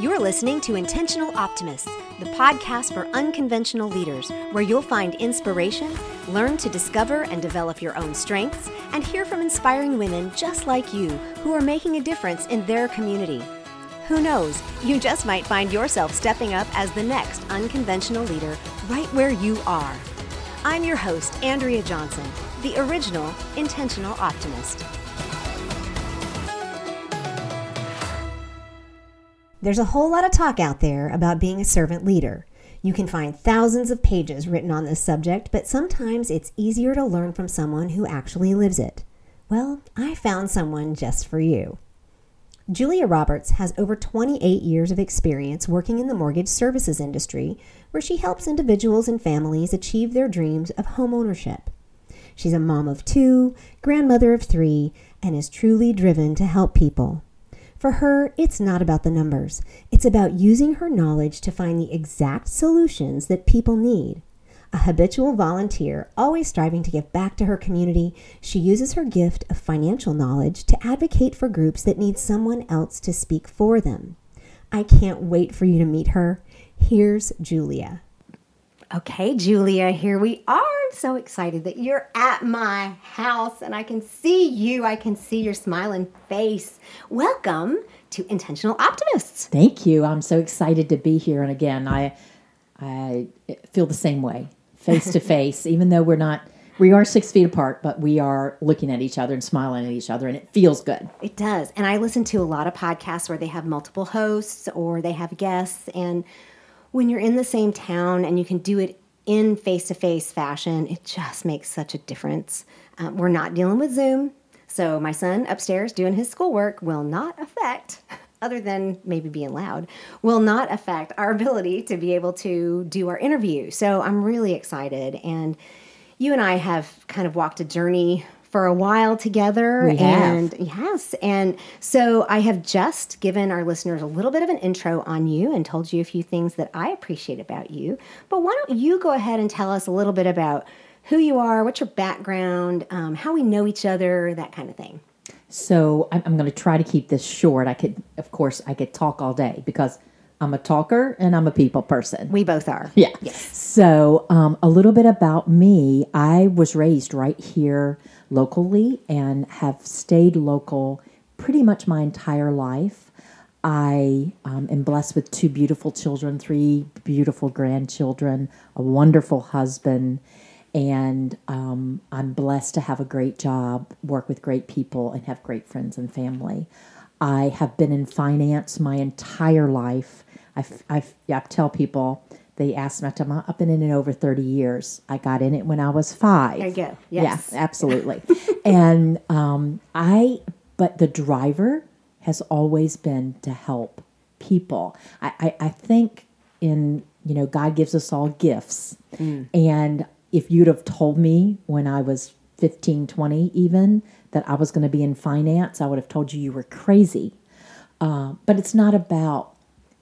You're listening to Intentional Optimists, the podcast for unconventional leaders, where you'll find inspiration, learn to discover and develop your own strengths, and hear from inspiring women just like you who are making a difference in their community. Who knows, you just might find yourself stepping up as the next unconventional leader right where you are. I'm your host, Andrea Johnson, the original Intentional Optimist. There's a whole lot of talk out there about being a servant leader. You can find thousands of pages written on this subject, but sometimes it's easier to learn from someone who actually lives it. Well, I found someone just for you. Julia Roberts has over 28 years of experience working in the mortgage services industry, where she helps individuals and families achieve their dreams of homeownership. She's a mom of two, grandmother of three, and is truly driven to help people. For her, it's not about the numbers. It's about using her knowledge to find the exact solutions that people need. A habitual volunteer, always striving to give back to her community, she uses her gift of financial knowledge to advocate for groups that need someone else to speak for them. I can't wait for you to meet her. Here's Julia. Okay, Julia, here we are. I'm so excited that you're at my house and I can see you. I can see your smiling face. Welcome to Intentional Optimists. Thank you. I'm so excited to be here. And again, I I feel the same way, face to face, even though we're not we are six feet apart, but we are looking at each other and smiling at each other, and it feels good. It does. And I listen to a lot of podcasts where they have multiple hosts or they have guests. And when you're in the same town and you can do it in face to face fashion, it just makes such a difference. Um, we're not dealing with Zoom. So my son upstairs doing his schoolwork will not affect, other than maybe being loud, will not affect our ability to be able to do our interview. So I'm really excited. And you and I have kind of walked a journey for a while together. We have. and yes, and so I have just given our listeners a little bit of an intro on you and told you a few things that I appreciate about you. But why don't you go ahead and tell us a little bit about who you are, what's your background, um, how we know each other, that kind of thing. So I'm, I'm going to try to keep this short. I could, of course, I could talk all day because I'm a talker and I'm a people person. We both are. Yeah. Yes. So, um, a little bit about me. I was raised right here locally and have stayed local pretty much my entire life. I um, am blessed with two beautiful children, three beautiful grandchildren, a wonderful husband, and um, I'm blessed to have a great job, work with great people, and have great friends and family. I have been in finance my entire life. I, I, I tell people, they asked me, I've been in it over 30 years. I got in it when I was five. There you go. Yes. Yeah, absolutely. and um, I, but the driver has always been to help people. I, I, I think in, you know, God gives us all gifts. And if you'd have told me when I was 15, 20 even, that I was going to be in finance, I would have told you you were crazy. Uh, but it's not about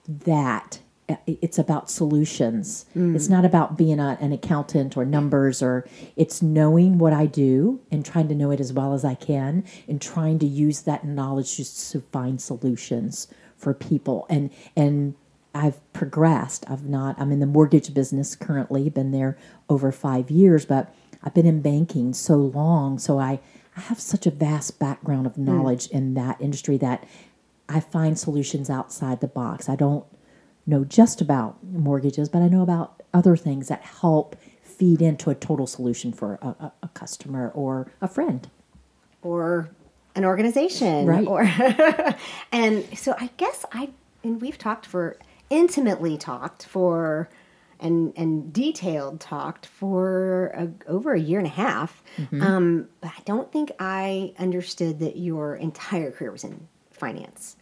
that. It's about solutions. It's not about being a, an accountant or numbers, or it's knowing what I do and trying to know it as well as I can, and trying to use that knowledge just to find solutions for people. And and I've progressed. I've not. I'm in the mortgage business currently. Been there over five years, but I've been in banking so long, so I I have such a vast background of knowledge in that industry that I find solutions outside the box. I don't know just about mortgages, but I know about other things that help feed into a total solution for a, a, a customer or a friend. or an organization Right. or and so i guess i and we've talked for intimately talked for and and detailed talked for a, over a year and a half um, but i don't think i understood that your entire career was in finance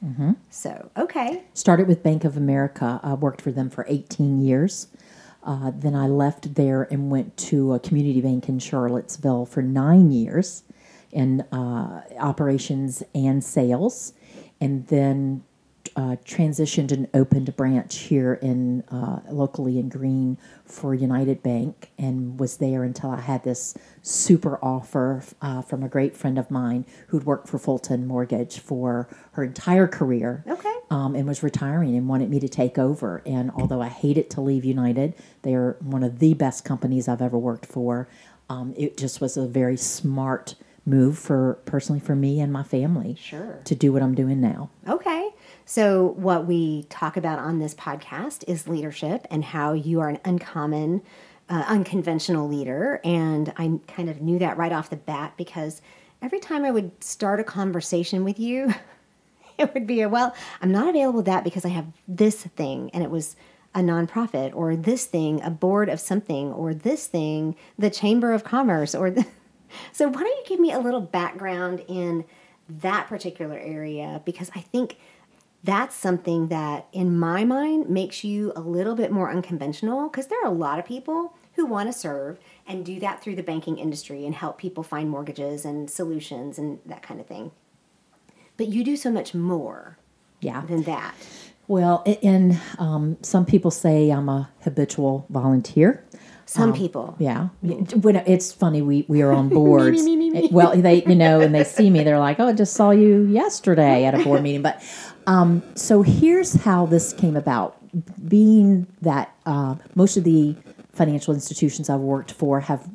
so okay Started with Bank of America. I worked for them for 18 years. Uh, then I left there and went to a community bank in Charlottesville for nine years in uh, operations and sales. And then uh, transitioned and opened a branch here in uh, locally in Greene for United Bank, and was there until I had this super offer uh, from a great friend of mine who'd worked for Fulton Mortgage for her entire career. Okay. Um, and was retiring and wanted me to take over. And although I hated to leave United, they are one of the best companies I've ever worked for. Um, it just was a very smart move for personally for me and my family. Sure. To do what I'm doing now. Okay. So, what we talk about on this podcast is leadership and how you are an uncommon, uh, unconventional leader. And I kind of knew that right off the bat because every time I would start a conversation with you, it would be a, well, I'm not available that because I have this thing. And it was a nonprofit or this thing, a board of something, or this thing, the Chamber of Commerce, or the. So, why don't you give me a little background in that particular area? Because I think that's something that, in my mind, makes you a little bit more unconventional because there are a lot of people who want to serve and do that through the banking industry and help people find mortgages and solutions and that kind of thing. But you do so much more Yeah. than that. Well, and um, some people say I'm a habitual volunteer. Some people. Yeah, when it's funny, we we are on boards. Well, they you know, and they see me, they're like, "Oh, I just saw you yesterday at a board meeting." But um, so here's how this came about. Being that uh, most of the financial institutions I've worked for have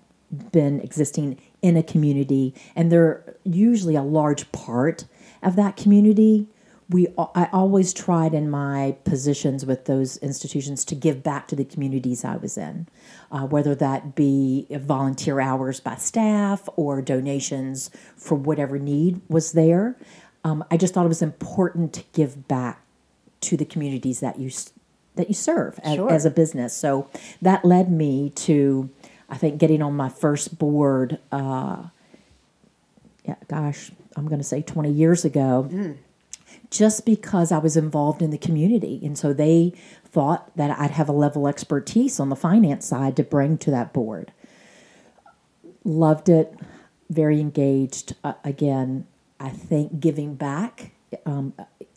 been existing in a community, and they're usually a large part of that community we I always tried in my positions with those institutions to give back to the communities I was in, uh, whether that be volunteer hours by staff or donations for whatever need was there. Um, I just thought it was important to give back to the communities that you that you serve as, Sure. as a business. So that led me to, I think, getting on my first board. Uh, yeah, gosh, I'm going to say 20 years ago just because I was involved in the community. And so they thought that I'd have a level expertise on the finance side to bring to that board. Loved it, very engaged. Uh, again, I think giving back um,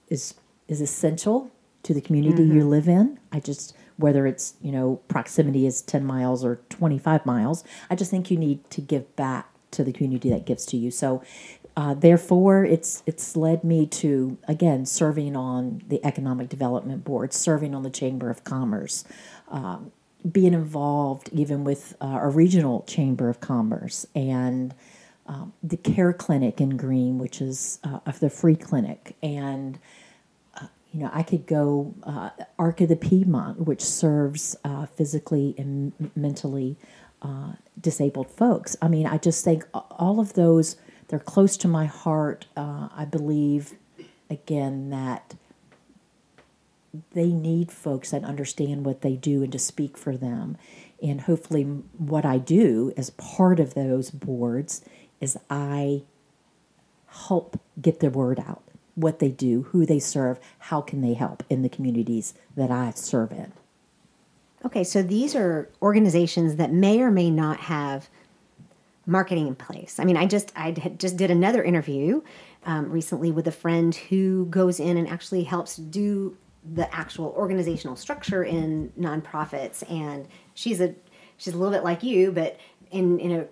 is is essential to the community you live in. I just whether it's you know proximity is 10 miles or 25 miles i just think you need to give back to the community that gives to you so uh, therefore it's it's led me to again serving on the economic development board serving on the chamber of commerce um, being involved even with uh, a regional chamber of commerce and um, the care clinic in Greene which is uh, of the free clinic and you know, I could go uh, Arc of the Piedmont, which serves uh, physically and mentally uh, disabled folks. I mean, I just think all of those, they're close to my heart. Uh, I believe, again, that they need folks that understand what they do and to speak for them. And hopefully, what I do as part of those boards is I help get the word out what they do, who they serve, how can they help in the communities that I serve in. Okay, so these are organizations that may or may not have marketing in place. I mean, I just I just did another interview um, recently with a friend who goes in and actually helps do the actual organizational structure in nonprofits, and she's a she's a little bit like you, but in in a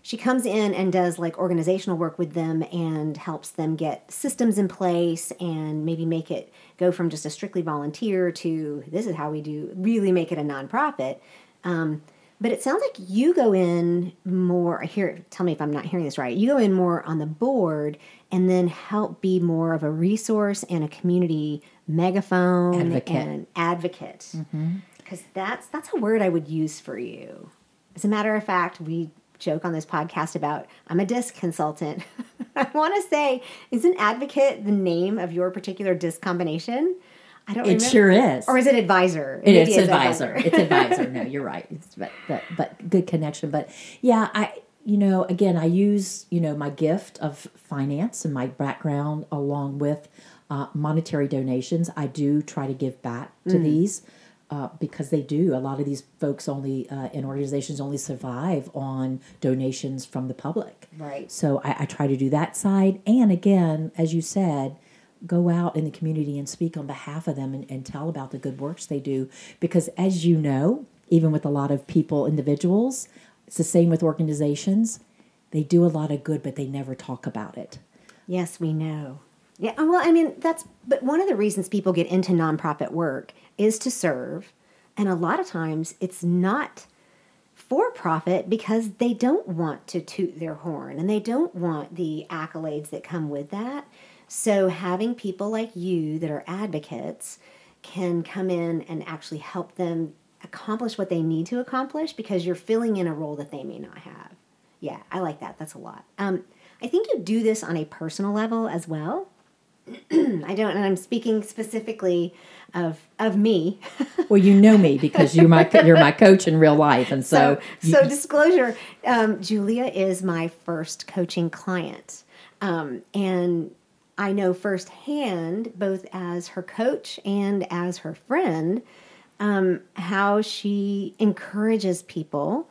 she comes in and does like organizational work with them and helps them get systems in place and maybe make it go from just a strictly volunteer to this is how we do really make it a nonprofit. Um, but it sounds like you go in more here. Tell me if I'm not hearing this right. You go in more on the board and then help be more of a resource and a community megaphone Advocate. and an advocate. Mm-hmm. Because that's that's a word I would use for you. As a matter of fact, we joke on this podcast about I'm a disc consultant. I want to say, is an advocate the name of your particular disc combination? I don't It remember. sure is. Or is it advisor? It it's advisor. it's advisor. No, you're right. It's, but, but but good connection. But yeah, I you know again I use you know my gift of finance and my background along with uh, monetary donations. I do try to give back to these. Uh, because they do, a lot of these folks only uh, and organizations only survive on donations from the public. Right. So I, I try to do that side, and again, as you said, go out in the community and speak on behalf of them and, and tell about the good works they do. Because as you know, even with a lot of people, individuals, it's the same with organizations. They do a lot of good, but they never talk about it. Yes, we know. Yeah, well, I mean, that's, but one of the reasons people get into nonprofit work is to serve. And a lot of times it's not for profit because they don't want to toot their horn and they don't want the accolades that come with that. So having people like you that are advocates can come in and actually help them accomplish what they need to accomplish because you're filling in a role that they may not have. Yeah, I like that. That's a lot. Um, I think you do this on a personal level as well. I don't, and I'm speaking specifically of of me. well, you know me because you're my you're my coach in real life, and so so, so disclosure. Um, Julia is my first coaching client, um, and I know firsthand, both as her coach and as her friend, um, how she encourages people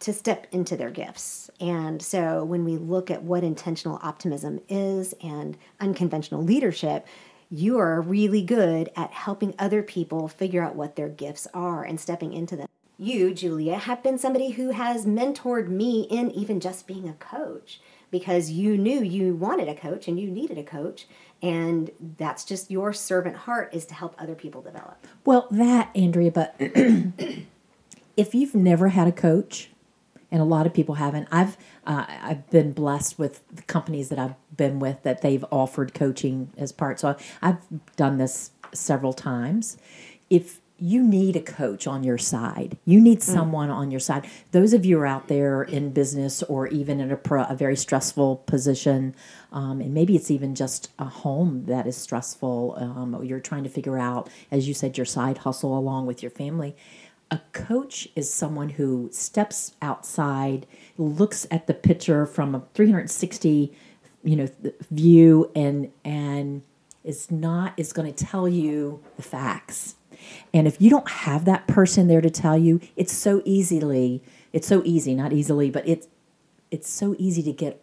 to step into their gifts. And so when we look at what intentional optimism is and unconventional leadership, you are really good at helping other people figure out what their gifts are and stepping into them. You, Julia, have been somebody who has mentored me in even just being a coach because you knew you wanted a coach and you needed a coach and that's just your servant heart is to help other people develop. Well, that Andrea, but if you've never had a coach, and a lot of people haven't. I've uh, I've been blessed with the companies that I've been with that they've offered coaching as part. So I've done this several times. If you need a coach on your side. You need mm. someone mm. on your side. Those of you are out there in business or even in a, pro, a very stressful position, um, and maybe it's even just a home that is stressful. Um, you're trying to figure out, as you said, your side hustle along with your family a coach is someone who steps outside, looks at the picture from a 360, you know, view and and is not is going to tell you the facts. And if you don't have that person there to tell you, it's so easily it's so easy, not easily, but it's it's so easy to get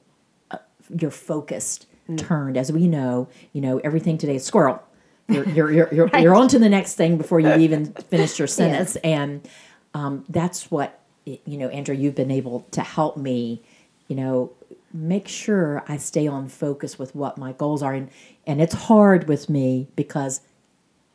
uh, your focused mm. turned. As we know, you know, everything today is squirrel you're you're you're, you're, right. you're on to the next thing before you even finish your sentence, yes. and um, that's what you know, Andrea. You've been able to help me, you know, make sure I stay on focus with what my goals are, and and it's hard with me because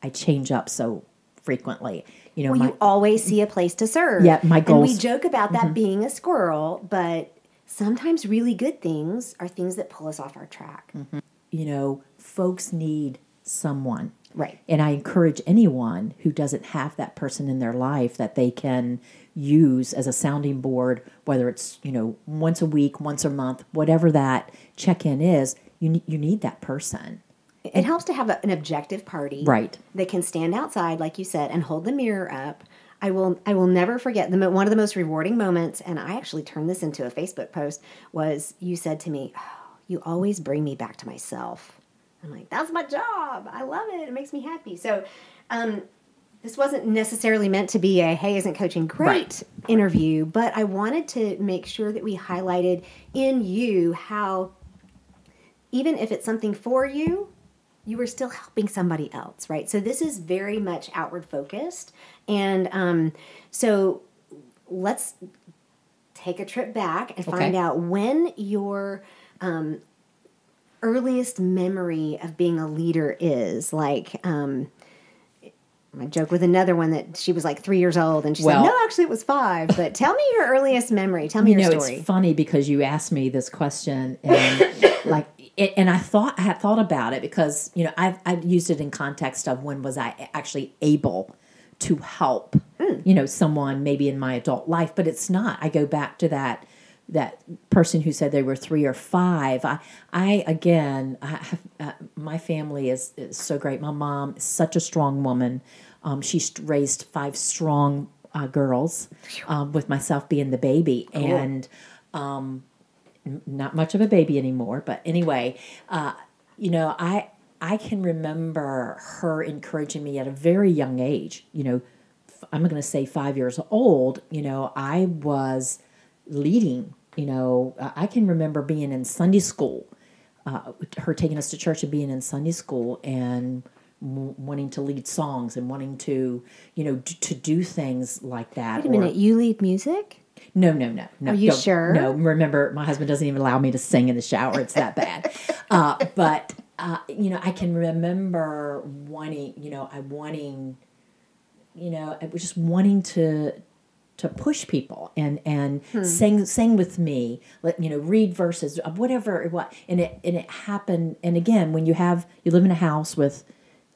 I change up so frequently. You know, well, my, you always see a place to serve. Yeah, my goals. And we joke about that mm-hmm. being a squirrel, but sometimes really good things are things that pull us off our track. Mm-hmm. You know, folks need someone. Right. And I encourage anyone who doesn't have that person in their life that they can use as a sounding board, whether it's, you know, once a week, once a month, whatever that check in is, you, you need that person. It helps to have a, an objective party. Right. That can stand outside, like you said, and hold the mirror up. I will I will never forget the one of the most rewarding moments, and I actually turned this into a Facebook post. Was you said to me, oh, "You always bring me back to myself." I'm like, that's my job. I love it. It makes me happy. So, um, this wasn't necessarily meant to be a hey isn't coaching great right. interview but i wanted to make sure that we highlighted in you how even if it's something for you you were still helping somebody else right so this is very much outward focused and um, so let's take a trip back and okay. find out when your um, earliest memory of being a leader is like um I joke with another one that she was like three years old, and she well, said, "No, actually, it was five. But tell me your earliest memory. Tell me you your know, story." It's funny because you asked me this question, and like, it, and I thought I had thought about it because you know I've I've used it in context of when was I actually able to help, mm. you know, someone maybe in my adult life, but it's not. I go back to that that person who said they were three or five. I, I again, I have, uh, my family is, is, so great. My mom is such a strong woman. Um, she's raised five strong uh, girls, um, with myself being the baby, cool. and um, not much of a baby anymore. But anyway, uh, you know, I I can remember her encouraging me at a very young age. You know, I'm going to say five years old. You know, I was leading. You know, I can remember being in Sunday school uh, her taking us to church and being in Sunday school and wanting to lead songs and wanting to, you know, d- to do things like that. Wait a minute, you lead music? No, no, no, no. Are you sure? No, remember, my husband doesn't even allow me to sing in the shower. It's that bad. uh, but uh, you know, I can remember wanting, you know, I wanting, you know, I was just wanting to to push people and and Hmm. sing sing with me let you know read verses whatever it what and it and it happened and again when you have you live in a house with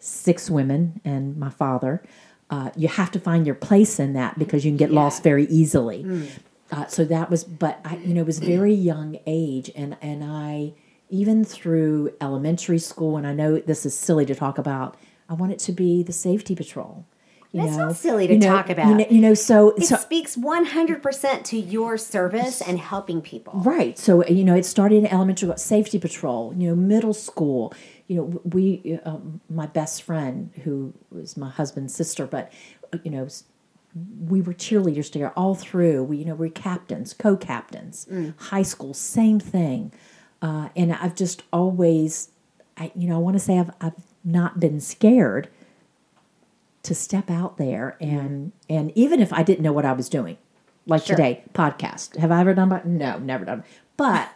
six women and my father uh, you have to find your place in that because you can get lost very easily uh, so that was but i you know it was very young age and and i even through elementary school and i know this is silly to talk about i wanted to be the safety patrol you That's know? not silly to You know, talk about. you know, you know so It so speaks 100% to your service and helping people. Right. So you know, it started in elementary safety patrol. You know, middle school. You know, we um, my best friend who was my husband's sister, but uh, you know, we were cheerleaders together all through. We you know we're captains, co-captains. High school, same thing. Uh, and I've just always, I you know, I want to say I've I've not been scared to step out there and and even if I didn't know what I was doing, like today podcast. Have I ever done? that? No, never done. But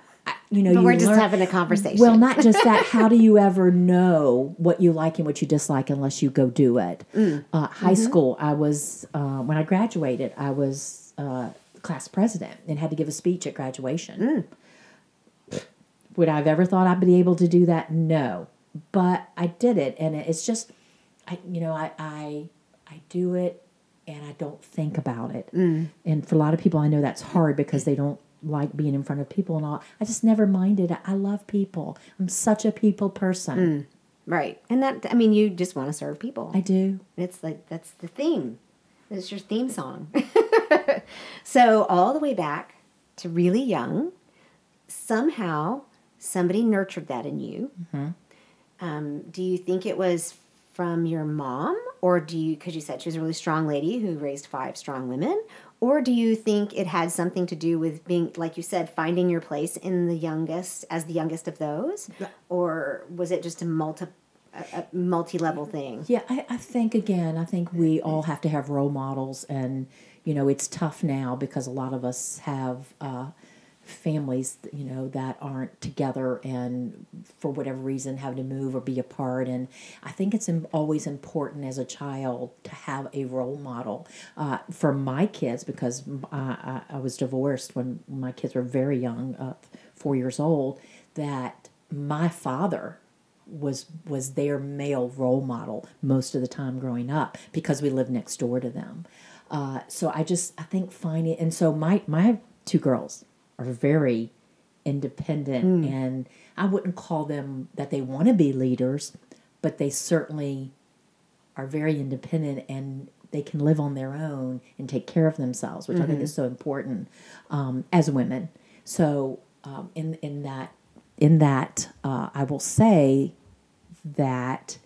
you know, But you we're just learn- having a conversation. Well, not just that. How do you ever know what you like and what you dislike unless you go do it? Mm. Uh, high Mm-hmm. school, I was uh, when I graduated, I was uh, class president and had to give a speech at graduation. Mm. Would I have ever thought I'd be able to do that? No, but I did it, and it's just, I you know, I I, I do it, and I don't think about it. Mm. And for a lot of people, I know that's hard because they don't like being in front of people and all. I just never minded. I love people. I'm such a people person. right. And that, I mean, you just want to serve people. I do. It's like, that's the theme. It's your theme song. so, all the way back to really young, somehow somebody nurtured that in you. Um, do you think it was from your mom, or do you, because you said she was a really strong lady who raised five strong women, or do you think it had something to do with being, like you said, finding your place in the youngest as the youngest of those, or was it just a multi, a, a multi-level thing? Yeah, I, I think again, I think we all have to have role models, and you know, it's tough now because a lot of us have uh, families, you know, that aren't together, and for whatever reason, have to move or be apart. And I think it's always important as a child to have a role model uh, for my kids because I, I, was divorced when my kids were very young, uh, four years old. That my father was was their male role model most of the time growing up because we lived next door to them. Uh, so I just I think finding and so my my two girls are very independent and I wouldn't call them that they want to be leaders, but they certainly are very independent and they can live on their own and take care of themselves, which I think is so important um, as women. So um, in in that in that uh, I will say that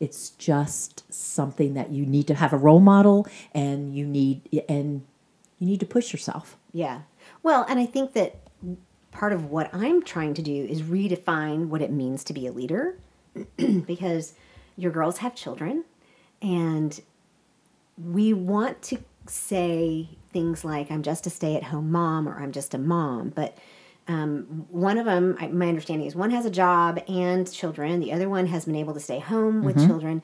it's just something that you need to have a role model and you need and you need to push yourself. Yeah. Well, and I think that part of what I'm trying to do is redefine what it means to be a leader because your girls have children and we want to say things like I'm just a stay-at-home mom or I'm just a mom, but um, one of them, I, my understanding is one has a job and children. The other one has been able to stay home with children.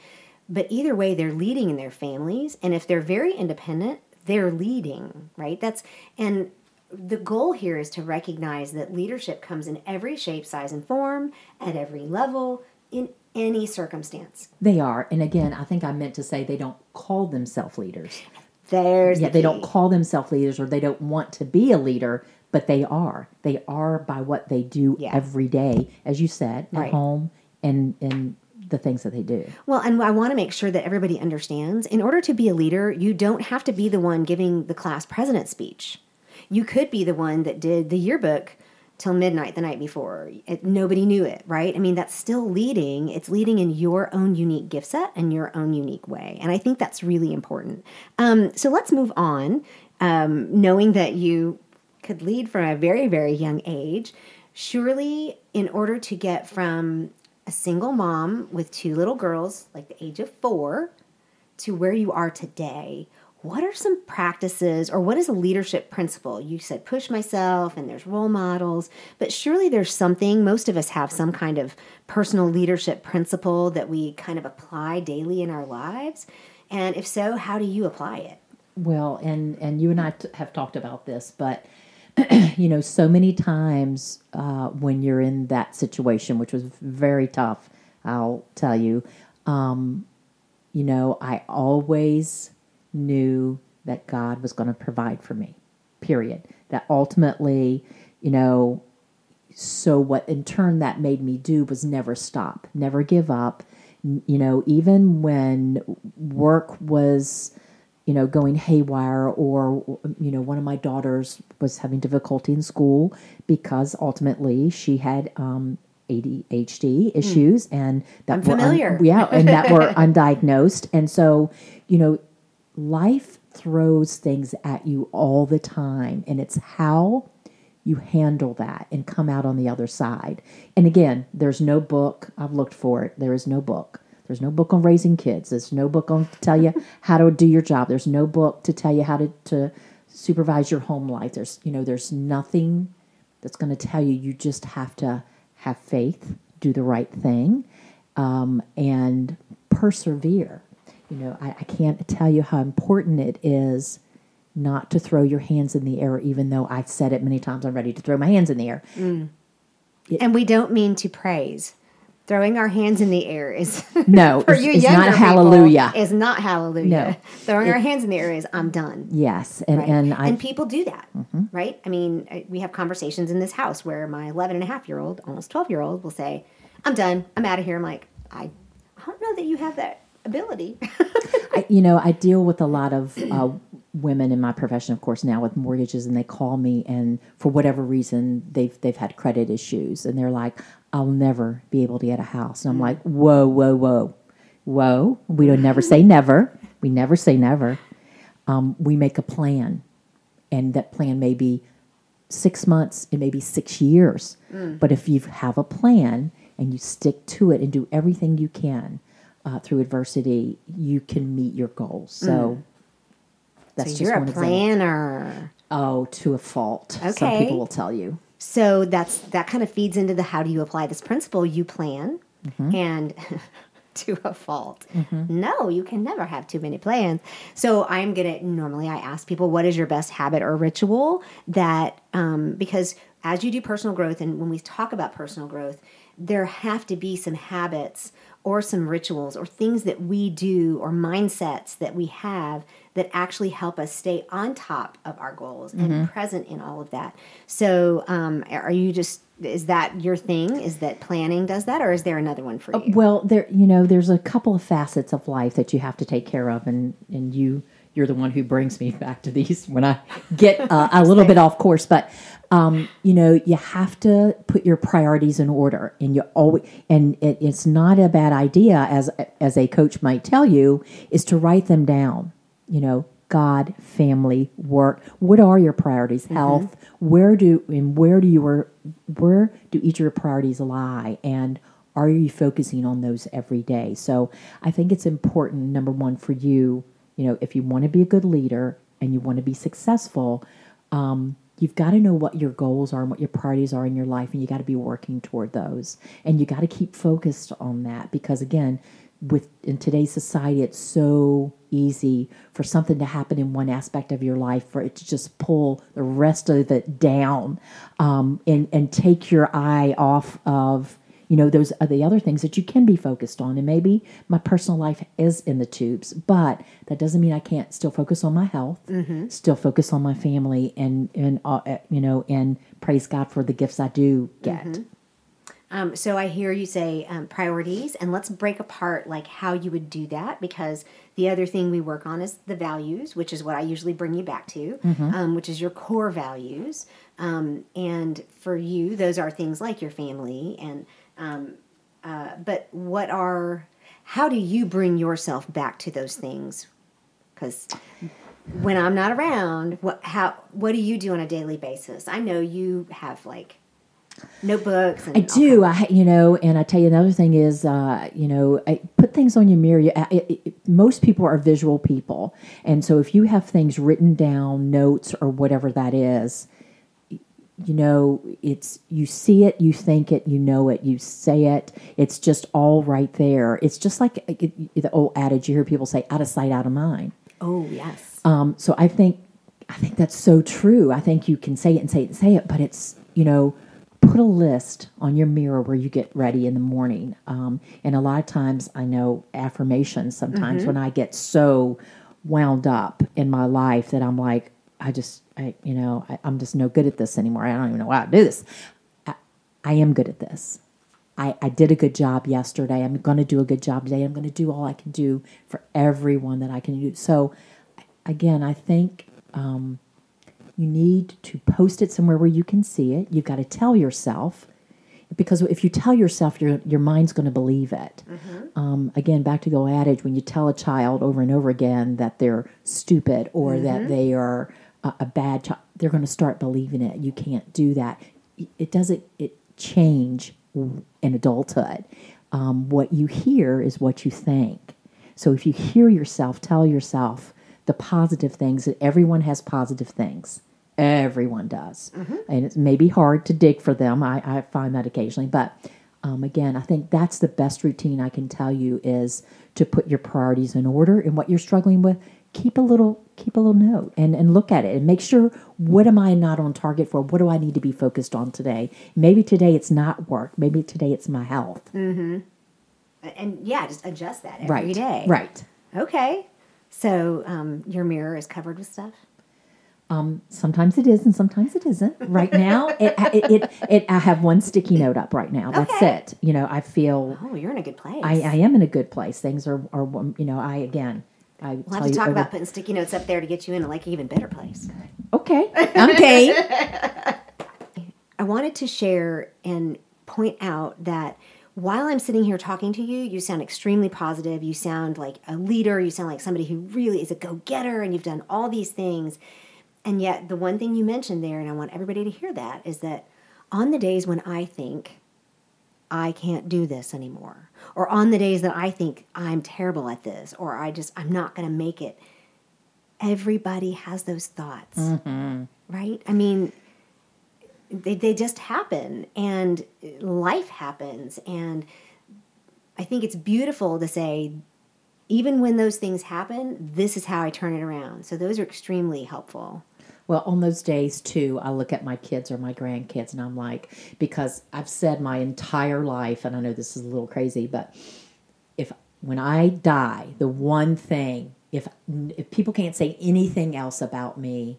But either way, they're leading in their families, and if they're very independent, they're leading, right? That's and the goal here is to recognize that leadership comes in every shape, size, and form, at every level, in any circumstance. They are, and again, I think I meant to say they don't call themselves leaders. There's Yeah, the they don't call themselves leaders or they don't want to be a leader, but they are. They are by what they do Yeah. every day, as you said, at Right. home and and the things that they do. Well, and I want to make sure that everybody understands in order to be a leader, you don't have to be the one giving the class president speech. You could be the one that did the yearbook till midnight the night before. It, nobody knew it, right? I mean, that's still leading. It's leading in your own unique gift set and your own unique way. And I think that's really important. Um, so let's move on. Um, knowing that you could lead from a very, very young age, surely, in order to get from a single mom with two little girls, like the age of four, to where you are today, what are some practices or what is a leadership principle? You said push myself and there's role models, but surely there's something, most of us have some kind of personal leadership principle that we kind of apply daily in our lives. And if so, how do you apply it? Well, and and you and I t- have talked about this, but you know, so many times uh, when you're in that situation, which was very tough, I'll tell you, um, you know, I always knew that God was going to provide for me, period. That ultimately, you know, so what in turn that made me do was never stop, never give up. You know, even when work was, you know, going haywire, or, you know, one of my daughters was having difficulty in school because ultimately she had um, ADHD issues and that I'm were un- yeah, and that were undiagnosed. And so, you know, life throws things at you all the time, and it's how you handle that and come out on the other side. And again, there's no book. I've looked for it. There is no book. There's no book on raising kids. There's no book on to tell you how to do your job. There's no book to tell you how to, to supervise your home life. There's you know, there's nothing that's going to tell you. You just have to have faith, do the right thing, um, and persevere. You know, I, I can't tell you how important it is not to throw your hands in the air, even though I've said it many times. I'm ready to throw my hands in the air. And we don't mean to praise. Throwing our hands in the air is No, for it's- you it's not younger hallelujah. Is not hallelujah. No. Throwing our hands in the air is I'm done. Yes, and Right? and I Mm-hmm. people do that, right? I mean, we have conversations in this house where my 11 and a half year old, almost 12 year old, will say, I'm done. I'm out of here. I'm like, I, I don't know that you have that ability. I, you know, I deal with a lot of uh, women in my profession, of course, now with mortgages, and they call me, and for whatever reason, they've they've had credit issues, and they're like, "I'll never be able to get a house," and I'm like, "Whoa, whoa, whoa, whoa! We don't never say never. We never say never. Um, we make a plan, and that plan may be six months, it may be six years, but if you have a plan and you stick to it and do everything you can." Uh, through adversity, you can meet your goals. So that's so just you're a one example. planner. Oh, to a fault. Some Okay. people will tell you. So that's that kind of feeds into the how do you apply this principle? You plan Mm-hmm. and to a fault. No, you can never have too many plans. So I'm gonna normally I ask people what is your best habit or ritual that um, because as you do personal growth and when we talk about personal growth, there have to be some habits or some rituals or things that we do or mindsets that we have that actually help us stay on top of our goals and present in all of that. So, um, are you just is that your thing? Is that planning does that, or is there another one for you? Well, there you know, there's a couple of facets of life that you have to take care of and and you you're the one who brings me back to these when I get uh, a little bit off course, but um, you know, you have to put your priorities in order, and you always and it, it's not a bad idea as as a coach might tell you is to write them down. You know, God, family, work. What are your priorities? Health. Where do and where do your where do each of your priorities lie? And are you focusing on those every day? So I think it's important. Number one for you, you know, if you want to be a good leader and you want to be successful, um, you've got to know what your goals are and what your priorities are in your life, and you got to be working toward those. And you got to keep focused on that because again, with in today's society, it's so easy for something to happen in one aspect of your life for it to just pull the rest of it down, um, and and take your eye off of you know those are the other things that you can be focused on and maybe my personal life is in the tubes but that doesn't mean i can't still focus on my health still focus on my family and and uh, uh, you know and praise god for the gifts i do get Um, so I hear you say um, priorities, and let's break apart like how you would do that because the other thing we work on is the values, which is what I usually bring you back to, um, which is your core values. Um, and for you, those are things like your family and. Um, uh, but what are? How do you bring yourself back to those things? Because when I'm not around, what how what do you do on a daily basis? I know you have like notebooks. And I do. I, you know, and I tell you another thing is, uh, you know, I put things on your mirror. You, uh, it, it, most people are visual people, and so if you have things written down, notes or whatever that is, you know, it's you see it, you think it, you know it, you say it. It's just all right there. It's just like the old adage you hear people say, "Out of sight, out of mind." Oh yes. Um, so I think I think that's so true. I think you can say it and say it and say it, but it's you know put a list on your mirror where you get ready in the morning. Um, and a lot of times, I know affirmations. Sometimes when I get so wound up in my life that I'm like, I just, I, you know, I, I'm just no good at this anymore. I don't even know how to do this. I, I am good at this. I, I did a good job yesterday. I'm going to do a good job today. I'm going to do all I can do for everyone that I can do. So, again, I think um, you need to post it somewhere where you can see it. You've got to tell yourself because if you tell yourself, your your mind's going to believe it. Um, again, back to the old adage: when you tell a child over and over again that they're stupid or that they are a, a bad child, they're going to start believing it. You can't do that. It doesn't. It change in adulthood. Um, what you hear is what you think. So if you hear yourself, tell yourself the positive things that everyone has positive things. Everyone does. And it's maybe hard to dig for them. I, I find that occasionally. But um, again, I think that's the best routine I can tell you is to put your priorities in order and what you're struggling with. Keep a little keep a little note and, and look at it and make sure what am I not on target for? What do I need to be focused on today? Maybe today it's not work. Maybe today it's my health. Mm-hmm. And yeah, just adjust that every day. right. Right. Okay. So um, your mirror is covered with stuff. Um, sometimes it is and sometimes it isn't. Right now, it, it, it, it, I have one sticky note up right now. That's Okay. it. You know, I feel Oh, you're in a good place. I, I am in a good place. Things are, are you know, I, again, I We'll have to talk about putting sticky notes up there to get you in a like an even better place. Okay. I'm. I wanted to share and point out that while I'm sitting here talking to you, you sound extremely positive. You sound like a leader. You sound like somebody who really is a go getter, and you've done all these things. And yet, the one thing you mentioned there, and I want everybody to hear that, is that on the days when I think I can't do this anymore, or on the days that I think I'm terrible at this, or I just, I'm not going to make it, everybody has those thoughts, mm-hmm. right? I mean, they, they just happen and life happens and i think it's beautiful to say even when those things happen this is how i turn it around. So those are extremely helpful Well, on those days too, I look at my kids or my grandkids and I'm like, because I've said my entire life, and I know this is a little crazy, but if when I die, the one thing, if if people can't say anything else about me,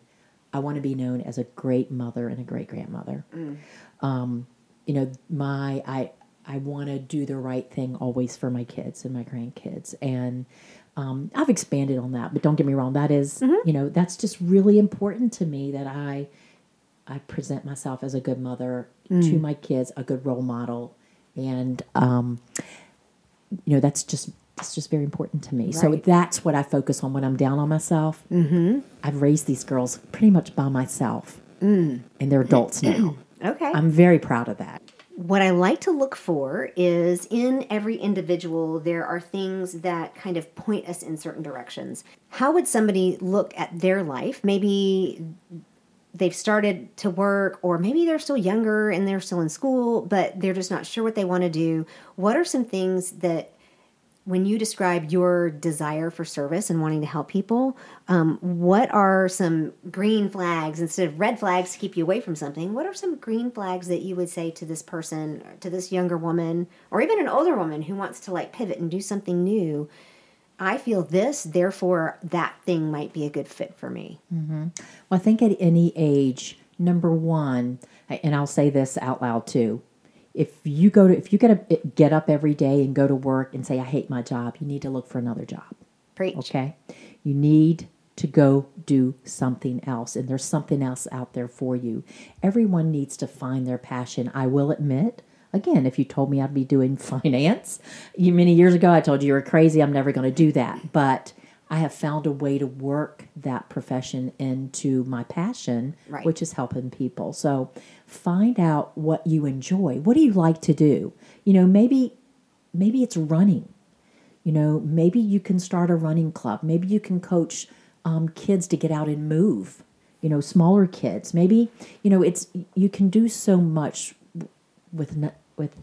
I want to be known as a great mother and a great grandmother. Um, you know, my I I want to do the right thing always for my kids and my grandkids, and um, I've expanded on that. But don't get me wrong, that is, you know that's just really important to me that I I present myself as a good mother to my kids, a good role model, and um, you know that's just that's just very important to me. So that's what I focus on when I'm down on myself. Mm-hmm. I've raised these girls pretty much by myself, and they're adults now. okay I'm very proud of that. What I like to look for is in every individual, there are things that kind of point us in certain directions. How would somebody look at their life? Maybe they've started to work, or maybe they're still younger and they're still in school, but they're just not sure what they want to do. What are some things that when you describe your desire for service and wanting to help people, um, what are some green flags instead of red flags to keep you away from something? What are some green flags that you would say to this person, to this younger woman, or even an older woman who wants to like pivot and do something new? I feel this, therefore that thing might be a good fit for me. Well, I think at any age, number one, and I'll say this out loud too. If you go to, if you get a, get up every day and go to work and say, I hate my job, you need to look for another job. Preach. Okay. You need to go do something else, and there's something else out there for you. Everyone needs to find their passion. I will admit, again, if you told me I'd be doing finance you, many years ago, I told you you were crazy. I'm never going to do that. But I have found a way to work that profession into my passion, Right. which is helping people. So find out what you enjoy. What do you like to do? You know, maybe maybe it's running. You know, maybe you can start a running club. Maybe you can coach um, kids to get out and move. You know, smaller kids. Maybe you know it's you can do so much with with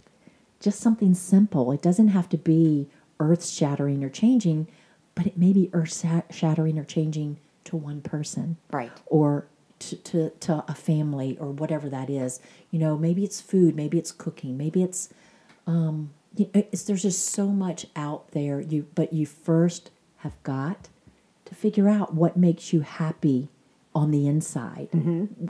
just something simple. It doesn't have to be earth shattering or changing, but it may be earth shattering or changing to one person, Right. Or to, to to a family or whatever that is. You know, maybe it's food, maybe it's cooking, maybe it's um, it's, there's just so much out there. You but you first have got to figure out what makes you happy on the inside.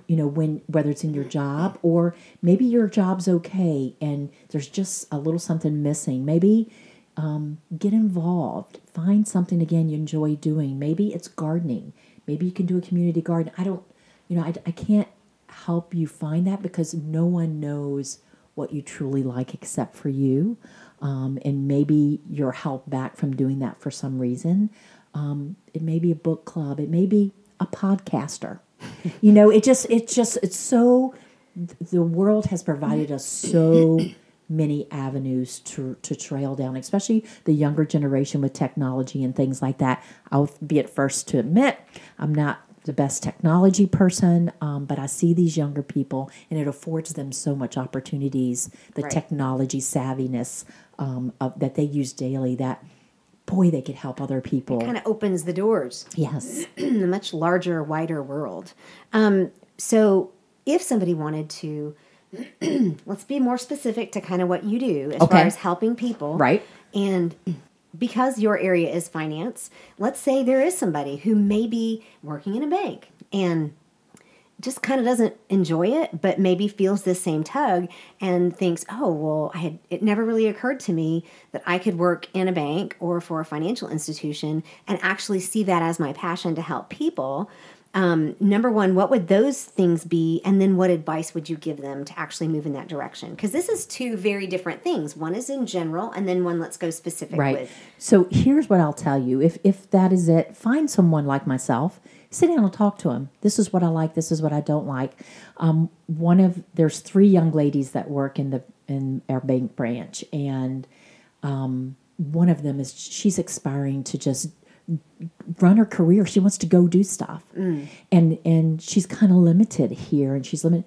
You know, when whether it's in your job or maybe your job's okay and there's just a little something missing. Maybe um, get involved. Find something again you enjoy doing. Maybe it's gardening. Maybe you can do a community garden. I don't, you know, I, I can't help you find that because no one knows what you truly like except for you. Um, and maybe you're back from doing that for some reason. Um, it may be a book club. It may be a podcaster. you know, it just, it just, it's so, the world has provided us so many avenues to, to trail down, especially the younger generation with technology and things like that. I'll be at first to admit I'm not the best technology person, um, but I see these younger people and it affords them so much opportunities, the Right. technology savviness um, of, that they use daily that, boy, they could help other people. It Kind of opens the doors. yes. in a much larger, wider world. Um, so, if somebody wanted to, let's be more specific to kind of what you do as Okay. far as helping people. Right. And because your area is finance, let's say there is somebody who may be working in a bank and just kind of doesn't enjoy it, but maybe feels this same tug and thinks, "Oh, well, I had it never really occurred to me that I could work in a bank or for a financial institution and actually see that as my passion to help people." Um, number one, what would those things be, and then what advice would you give them to actually move in that direction? Because this is two very different things. One is in general, and then one let's go specific Right. with. So here's what I'll tell you. If if that is it, find someone like myself. Sit down and talk to them. This is what I like. This is what I don't like. Um, one of there's three young ladies that work in the in our bank branch, and um, one of them is she's aspiring to just run her career. She wants to go do stuff, and and she's kind of limited here, and she's limited.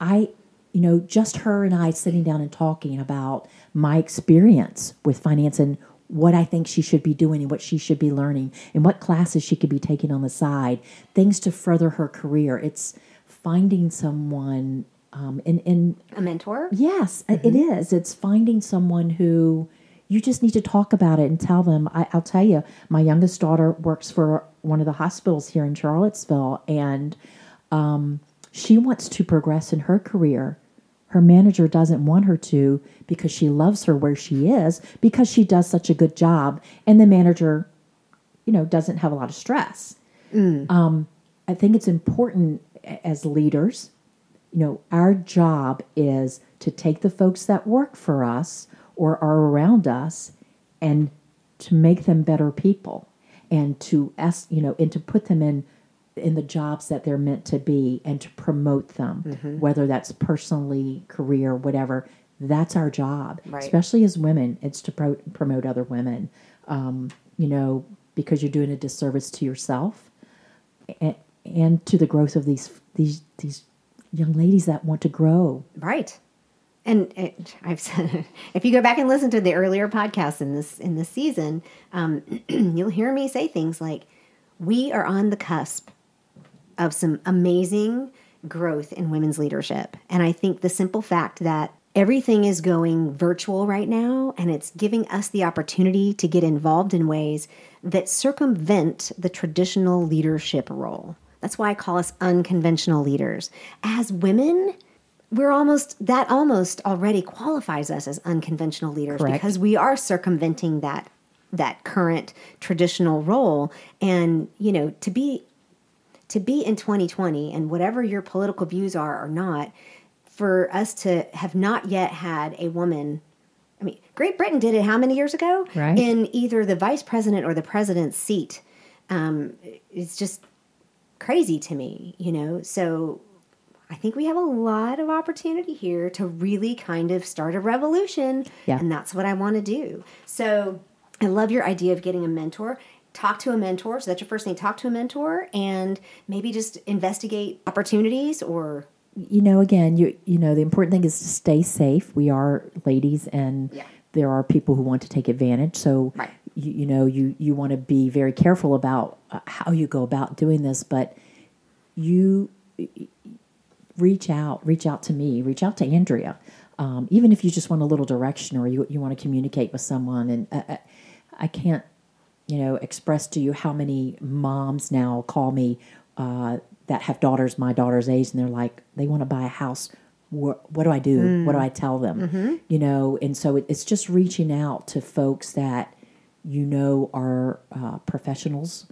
I, you know, just her and I sitting down and talking about my experience with finance and what I think she should be doing and what she should be learning and what classes she could be taking on the side, things to further her career. It's finding someone, um, in, and A mentor? Yes, it is. It's finding someone who you just need to talk about it and tell them. I, I'll tell you, my youngest daughter works for one of the hospitals here in Charlottesville, and um, she wants to progress in her career. Her manager doesn't want her to because she loves her where she is because she does such a good job, and the manager, you know, doesn't have a lot of stress. Um, I think it's important as leaders you know, our job is to take the folks that work for us or are around us and to make them better people and to ask, you know, and to put them in in the jobs that they're meant to be and to promote them, whether that's personally, career, whatever. That's our job, Right. especially as women. It's to pro- promote other women, um, you know, because you're doing a disservice to yourself and, and to the growth of these these these young ladies that want to grow. Right. And it, I've said, if you go back and listen to the earlier podcasts in this in this season, um, you'll hear me say things like, "We are on the cusp of some amazing growth in women's leadership," and I think the simple fact that everything is going virtual right now, and it's giving us the opportunity to get involved in ways that circumvent the traditional leadership role. That's why I call us unconventional leaders. As women, we're almost that almost already qualifies us as unconventional leaders Correct. because we are circumventing that that current traditional role and you know to be to be in 2020 and whatever your political views are or not for us to have not yet had a woman I mean Great Britain did it how many years ago Right. in either the vice president or the president's seat um, it's just crazy to me, you know. So I think we have a lot of opportunity here to really kind of start a revolution. Yeah. And that's what I want to do. So I love your idea of getting a mentor. Talk to a mentor. So that's your first thing. Talk to a mentor and maybe just investigate opportunities or you know, again, you you know, the important thing is to stay safe. We are ladies, and Yeah. there are people who want to take advantage. So, Right. you, you know, you you want to be very careful about uh, how you go about doing this. But you reach out, reach out to me, reach out to Andrea. Um, even if you just want a little direction or you you want to communicate with someone, and uh, uh, I can't you know, express to you how many moms now call me uh, that have daughters my daughter's age, and they're like, they want to buy a house. What, what do I do? What do I tell them? You know, and so it, it's just reaching out to folks that you know are uh, professionals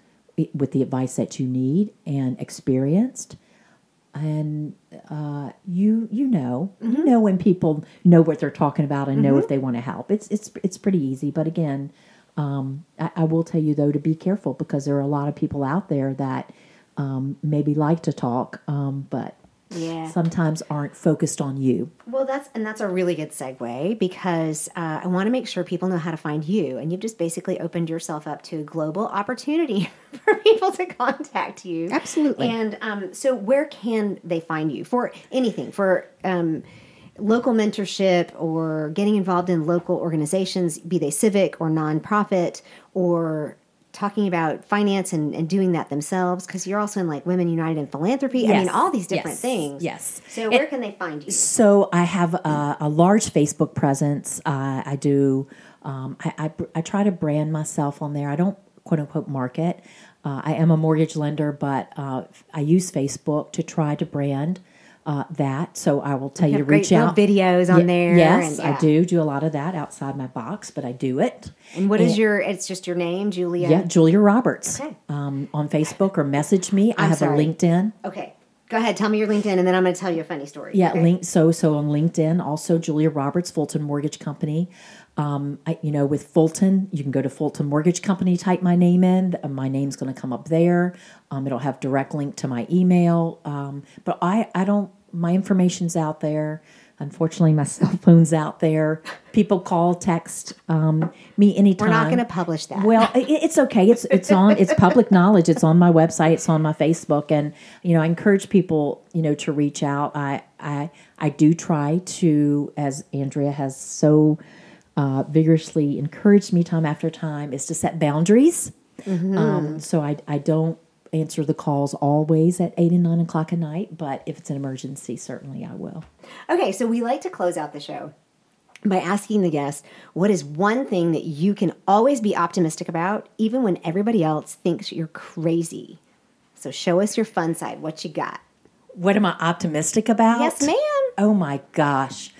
with the advice that you need and experienced and uh, you you know. You know when people know what they're talking about and know if they want to help. It's it's it's pretty easy, but again, um, I, I will tell you though to be careful because there are a lot of people out there that um, maybe like to talk, um, but Yeah. sometimes aren't focused on you. Well, that's and that's a really good segue because uh, I want to make sure people know how to find you, and you've just basically opened yourself up to a global opportunity for people to contact you. Absolutely. And um, so, where can they find you for anything for? Um, local mentorship or getting involved in local organizations be they civic or nonprofit or talking about finance and, and doing that themselves because you're also in like women united in philanthropy i mean all these different Yes. things Yes. so It- where can they find you So I have a, a large Facebook presence. Uh, I do. Um, I, I I try to brand myself on there. I don't quote unquote market. Uh, I am a mortgage lender, but uh, I use Facebook to try to brand uh, that. So I will tell you, have to reach out. videos on Ye- there Yes, and- yeah. I do do a lot of that outside my box, but I do it. And what is your? It's just your name, Julia. Yeah, Julia Roberts Okay. um, on Facebook or message me. I I'm have sorry. a LinkedIn. Okay. Go ahead. Tell me your LinkedIn, and then I'm going to tell you a funny story. Yeah, Okay. link so so on LinkedIn. Also, Julia Roberts, Fulton Mortgage Company. Um, I, you know, with Fulton, you can go to Fulton Mortgage Company, type my name in. My name's going to come up there. Um, it'll have direct link to my email. Um, but I, I don't. My information's out there. Unfortunately, my cell phone's out there. People call, text um, me anytime. We're not going to publish that. Well, i it's okay. It's it's on. It's public knowledge. It's on my website. It's on my Facebook, and you know, I encourage people, you know, to reach out. I I I do try to, as Andrea has so uh, vigorously encouraged me time after time, is to set boundaries. Um, so I I don't answer the calls always at eight and nine o'clock at night, but if it's an emergency, certainly I will. Okay, so we like to close out the show by asking the guest what is one thing that you can always be optimistic about, even when everybody else thinks you're crazy. So show us your fun side. What you got? What am I optimistic about? Yes, ma'am. Oh my gosh.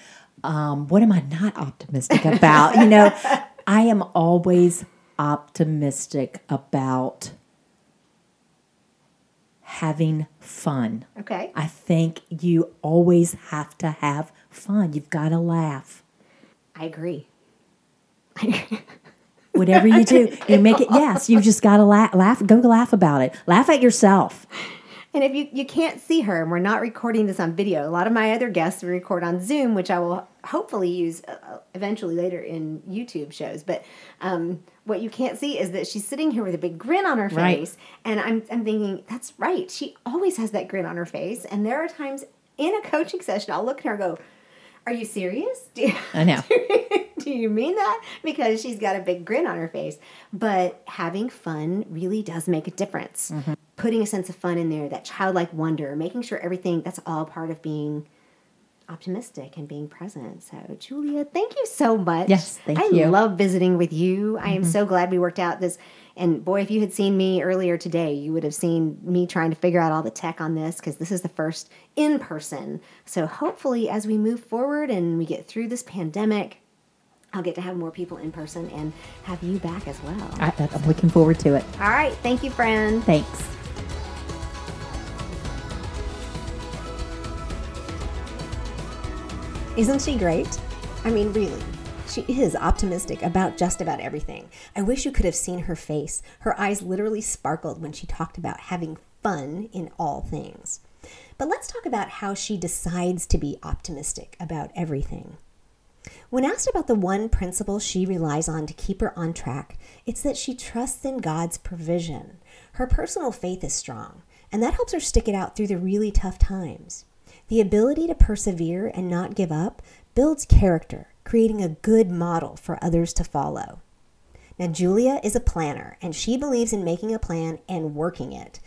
Um, what am I not optimistic about? you know, I am always optimistic about having fun. Okay. I think you always have to have fun. You've got to laugh. I agree. Whatever you do, you make it. Yes, you just got to laugh. Laugh. Go laugh about it. Laugh at yourself. And if you, you can't see her, and we're not recording this on video, a lot of my other guests we record on Zoom, which I will hopefully use uh, eventually later in YouTube shows. But um, what you can't see is that she's sitting here with a big grin on her Right. face. And I'm, I'm thinking, that's right. She always has that grin on her face. And there are times in a coaching session, I'll look at her and go, Are you serious? Do you, I know. do you mean that? Because she's got a big grin on her face. But having fun really does make a difference. Mm-hmm. Putting a sense of fun in there, that childlike wonder, making sure everything that's all part of being optimistic and being present. So, Julia, thank you so much. Yes, thank I you. Mm-hmm. love visiting with you. I am so glad we worked out this. And boy, if you had seen me earlier today, you would have seen me trying to figure out all the tech on this because this is the first in person. So, hopefully, as we move forward and we get through this pandemic, I'll get to have more people in person and have you back as well. I, I'm looking forward to it. All right. Thank you, friend. Thanks. Isn't she great? I mean, really. She is optimistic about just about everything. I wish you could have seen her face. Her eyes literally sparkled when she talked about having fun in all things. But let's talk about how she decides to be optimistic about everything. When asked about the one principle she relies on to keep her on track, it's that she trusts in God's provision. Her personal faith is strong, and that helps her stick it out through the really tough times. The ability to persevere and not give up builds character, creating a good model for others to follow. Now, Julia is a planner, and she believes in making a plan and working it.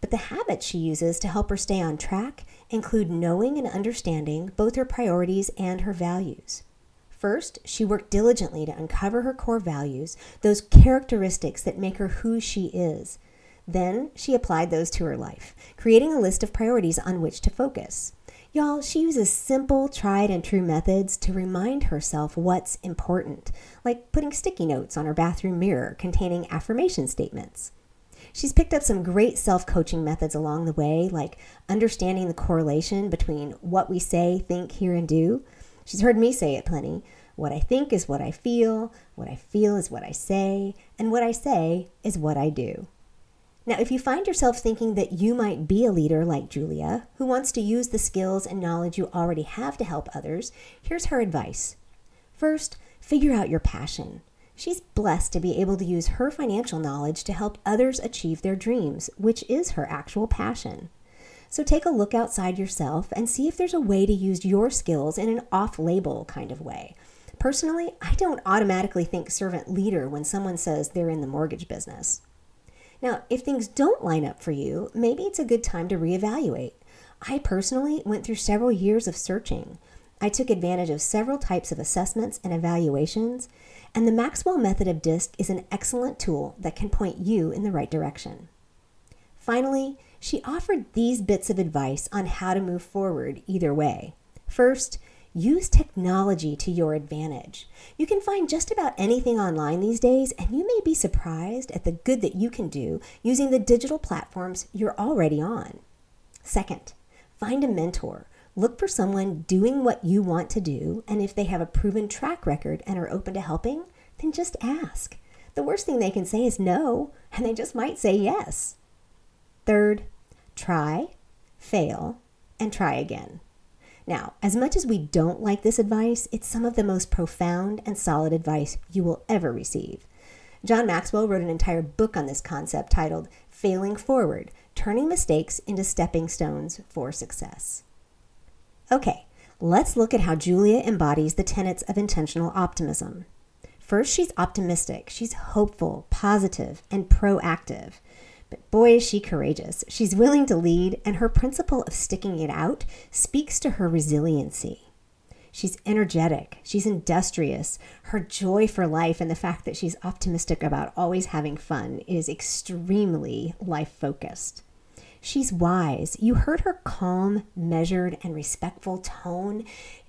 But the habits she uses to help her stay on track include knowing and understanding both her priorities and her values. First, she worked diligently to uncover her core values, those characteristics that make her who she is. Then she applied those to her life, creating a list of priorities on which to focus. Y'all, she uses simple, tried and true methods to remind herself what's important, like putting sticky notes on her bathroom mirror containing affirmation statements. She's picked up some great self coaching methods along the way, like understanding the correlation between what we say, think, hear, and do. She's heard me say it plenty. What I think is what I feel, what I feel is what I say, and what I say is what I do. Now, if you find yourself thinking that you might be a leader like Julia, who wants to use the skills and knowledge you already have to help others, here's her advice. First, figure out your passion. She's blessed to be able to use her financial knowledge to help others achieve their dreams, which is her actual passion. So take a look outside yourself and see if there's a way to use your skills in an off label kind of way. Personally, I don't automatically think servant leader when someone says they're in the mortgage business. Now, if things don't line up for you, maybe it's a good time to reevaluate. I personally went through several years of searching. I took advantage of several types of assessments and evaluations, and the Maxwell method of DISC is an excellent tool that can point you in the right direction. Finally, she offered these bits of advice on how to move forward either way. First, use technology to your advantage. You can find just about anything online these days, and you may be surprised at the good that you can do using the digital platforms you're already on. Second, find a mentor. Look for someone doing what you want to do, and if they have a proven track record and are open to helping, then just ask. The worst thing they can say is no, and they just might say yes. Third, try, fail, and try again. Now, as much as we don't like this advice, it's some of the most profound and solid advice you will ever receive. John Maxwell wrote an entire book on this concept titled Failing Forward Turning Mistakes into Stepping Stones for Success. Okay, let's look at how Julia embodies the tenets of intentional optimism. First, she's optimistic, she's hopeful, positive, and proactive. But boy, is she courageous. She's willing to lead, and her principle of sticking it out speaks to her resiliency. She's energetic, she's industrious. Her joy for life and the fact that she's optimistic about always having fun is extremely life focused. She's wise. You heard her calm, measured, and respectful tone,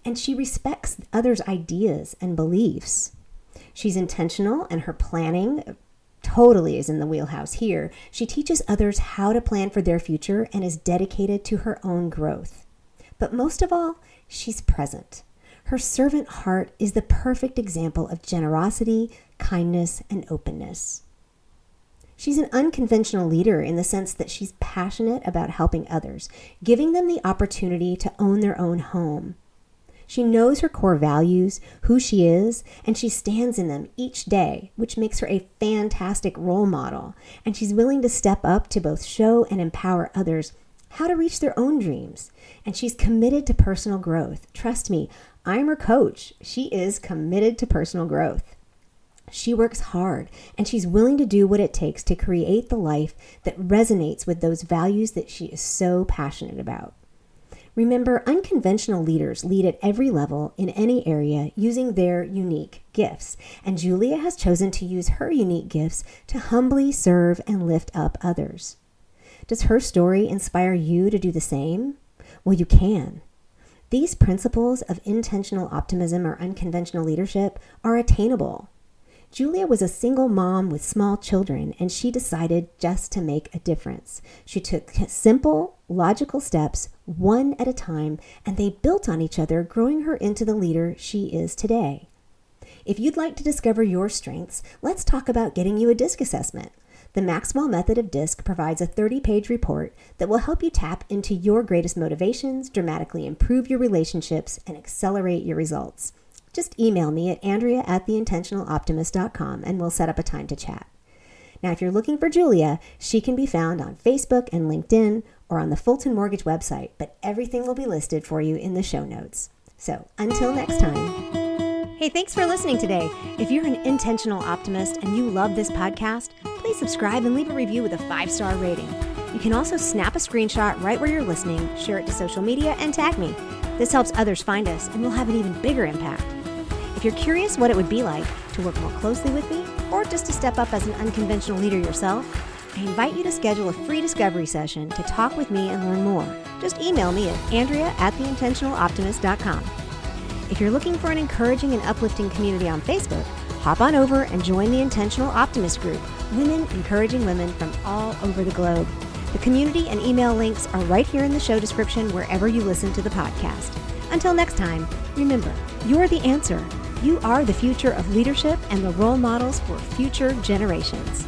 and she respects others' ideas and beliefs. She's intentional, and her planning totally is in the wheelhouse here. She teaches others how to plan for their future and is dedicated to her own growth. But most of all, she's present. Her servant heart is the perfect example of generosity, kindness, and openness. She's an unconventional leader in the sense that she's passionate about helping others, giving them the opportunity to own their own home. She knows her core values, who she is, and she stands in them each day, which makes her a fantastic role model. And she's willing to step up to both show and empower others how to reach their own dreams. And she's committed to personal growth. Trust me, I'm her coach. She is committed to personal growth. She works hard and she's willing to do what it takes to create the life that resonates with those values that she is so passionate about. Remember, unconventional leaders lead at every level in any area using their unique gifts, and Julia has chosen to use her unique gifts to humbly serve and lift up others. Does her story inspire you to do the same? Well, you can. These principles of intentional optimism or unconventional leadership are attainable. Julia was a single mom with small children, and she decided just to make a difference. She took simple, logical steps, one at a time, and they built on each other, growing her into the leader she is today. If you'd like to discover your strengths, let's talk about getting you a DISC assessment. The Maxwell Method of DISC provides a 30 page report that will help you tap into your greatest motivations, dramatically improve your relationships, and accelerate your results. Just email me at Andrea at theintentionaloptimist.com and we'll set up a time to chat. Now, if you're looking for Julia, she can be found on Facebook and LinkedIn or on the Fulton Mortgage website, but everything will be listed for you in the show notes. So until next time. Hey, thanks for listening today. If you're an intentional optimist and you love this podcast, please subscribe and leave a review with a five star rating. You can also snap a screenshot right where you're listening, share it to social media, and tag me. This helps others find us and we'll have an even bigger impact. If you're curious what it would be like to work more closely with me, or just to step up as an unconventional leader yourself, I invite you to schedule a free discovery session to talk with me and learn more. Just email me at andrea at theintentionaloptimist.com. If you're looking for an encouraging and uplifting community on Facebook, hop on over and join the Intentional Optimist Group, women encouraging women from all over the globe. The community and email links are right here in the show description wherever you listen to the podcast. Until next time, remember, you're the answer. You are the future of leadership and the role models for future generations.